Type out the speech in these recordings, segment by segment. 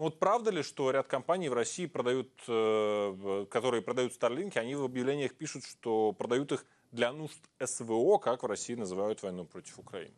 Ну вот правда ли, что ряд компаний в России продают, э, которые продают Старлинки, они в объявлениях пишут, что продают их для нужд СВО, как в России называют войну против Украины?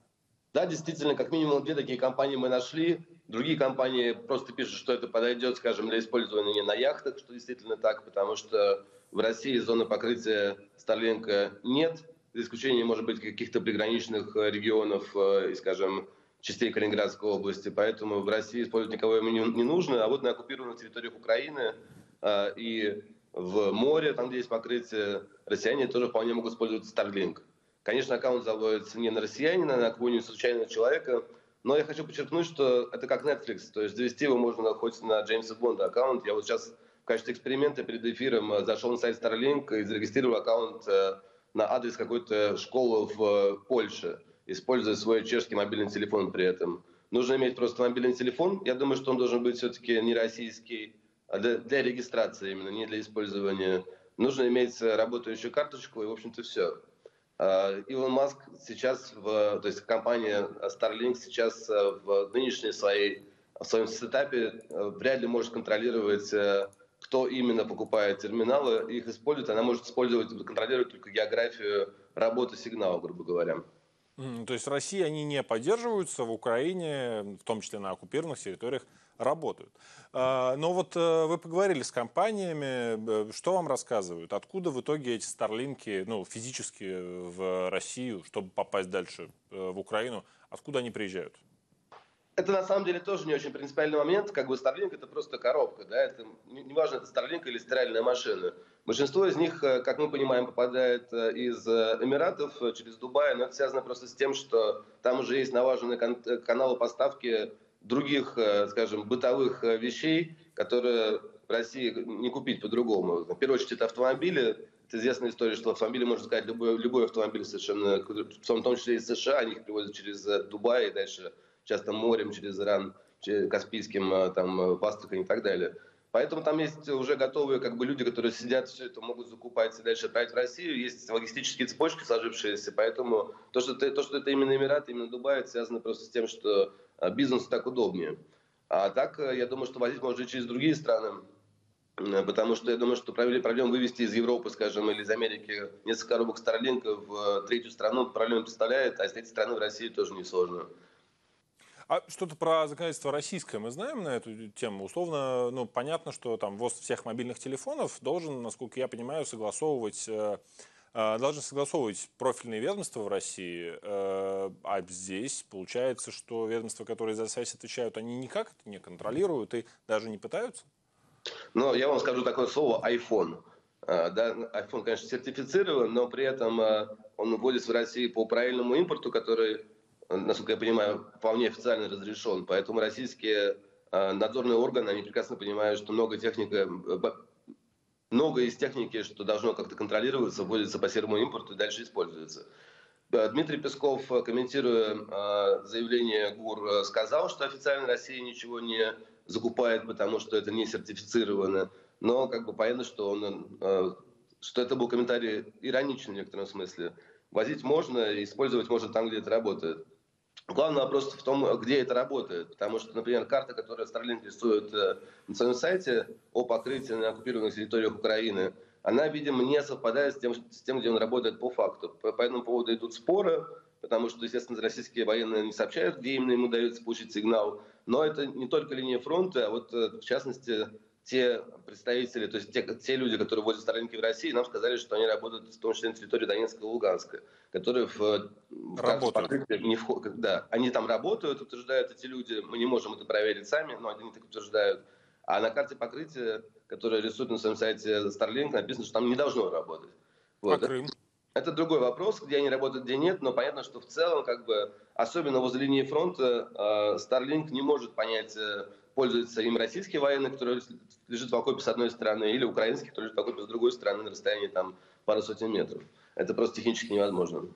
Да, действительно, как минимум две такие компании мы нашли. Другие компании просто пишут, что это подойдет, скажем, для использования на яхтах, что действительно так, потому что в России зоны покрытия Starlink нет, за исключением, может быть, каких-то приграничных э, регионов э, скажем, частей Калининградской области. Поэтому в России использовать никого ему не нужно. А вот на оккупированных территориях Украины э, и в море, там, где есть покрытие, россияне тоже вполне могут использовать Starlink. Конечно, аккаунт заводится не на россиянина, а на какого-нибудь случайного человека, но я хочу подчеркнуть, что это как Netflix, то есть завести его можно хоть на Джеймса Бонда аккаунт. Я вот сейчас в качестве эксперимента перед эфиром э, зашел на сайт Starlink и зарегистрировал аккаунт э, на адрес какой-то школы в э, Польше, используя свой чешский мобильный телефон при этом. Нужно иметь просто мобильный телефон. Я думаю, что он должен быть все-таки не российский, а для, для регистрации именно, не для использования. Нужно иметь работающую карточку, и, в общем-то, все. А, Илон Маск сейчас, в, то есть компания Starlink сейчас в нынешней своей, в своем сетапе э, вряд ли может контролировать, э, кто именно покупает терминалы, их использует. Она может использовать, контролировать только географию работы сигнала, грубо говоря. То есть России они не поддерживаются, в Украине, в том числе на оккупированных территориях, работают. А, но вот э, вы поговорили с компаниями, что вам рассказывают? Откуда в итоге эти старлинки, ну, физически в Россию, чтобы попасть дальше э, в Украину, откуда они приезжают? Это на самом деле тоже не очень принципиальный момент. Как бы Starlink это просто коробка, да, это неважно, это Starlink или стиральная машина. Большинство из них, как мы понимаем, попадает из Эмиратов через Дубай, но это связано просто с тем, что там уже есть налаженные каналы поставки других, э, скажем, бытовых э, вещей, которые в России не купить по-другому. В первую очередь это автомобили. Это известная история, что автомобили можно сказать любой, любой автомобиль совершенно, в том числе из США, они их привозят через э, Дубай и дальше часто морем, через Иран, через Каспийским, там, Пастрахань и так далее. Поэтому там есть уже готовые как бы, люди, которые сидят, все это могут закупать и дальше отправить в Россию. Есть логистические цепочки сложившиеся, поэтому то, что, это, то, что это именно Эмираты, именно Дубай, это связано просто с тем, что а, бизнесу так удобнее. А так, э, я думаю, что возить можно и через другие страны, потому что я думаю, что проблем вывести из Европы, скажем, или из Америки несколько коробок Starlink в третью страну проблем представляет, а из третьей страны в России тоже несложно. А что-то про законодательство российское мы знаем на эту тему? Условно, ну, понятно, что там ВОЗ всех мобильных телефонов должен, насколько я понимаю, согласовывать э, а, должны согласовывать профильные ведомства в России, э, а здесь получается, что ведомства, которые за связь отвечают, они никак это не контролируют и даже не пытаются? Ну, я вам скажу такое слово iPhone. Да, iPhone, конечно, сертифицирован, но при этом он вводится в России по правильному импорту, который, насколько я понимаю, вполне официально разрешен. Поэтому российские надзорные органы, они прекрасно понимают, что много техника много из техники, что должно как-то контролироваться, вводится по серому импорту и дальше используется. Э, Дмитрий Песков, э, комментируя э, заявление ГУР, сказал, что официально Россия ничего не закупает, потому что это не сертифицировано. Но как бы понятно, что, он, что это был комментарий ироничный в некотором смысле. Возить можно, использовать можно там, где это работает. Главный вопрос в том, где это работает. Потому что, например, карта, которую Starlink рисует э, на своем сайте о покрытии на оккупированных территориях Украины, она, видимо, не совпадает с тем, с тем, где он работает по факту. По, этому поводу идут споры, потому что, естественно, российские военные не сообщают, где именно ему дается получить сигнал. Но это не только линия фронта, а вот, э, в частности, те представители, то есть те, те люди, которые возят сторонники в России, нам сказали, что они работают в том числе на территории Донецка и Луганска, которые в, в работают. не входят. Да, они там работают, утверждают эти люди, мы не можем это проверить сами, но они так утверждают. А на карте покрытия, которая рисует на своем сайте Starlink, написано, что там не должно работать. Вот. А Крым? Это другой вопрос, где они работают, где нет, но понятно, что в целом, как бы, особенно возле линии фронта, э, Starlink не может понять, пользуется им российский военный, который лежит в окопе с одной стороны, или украинский, который лежит в окопе с другой стороны на расстоянии там, пару сотен метров. Это просто технически невозможно.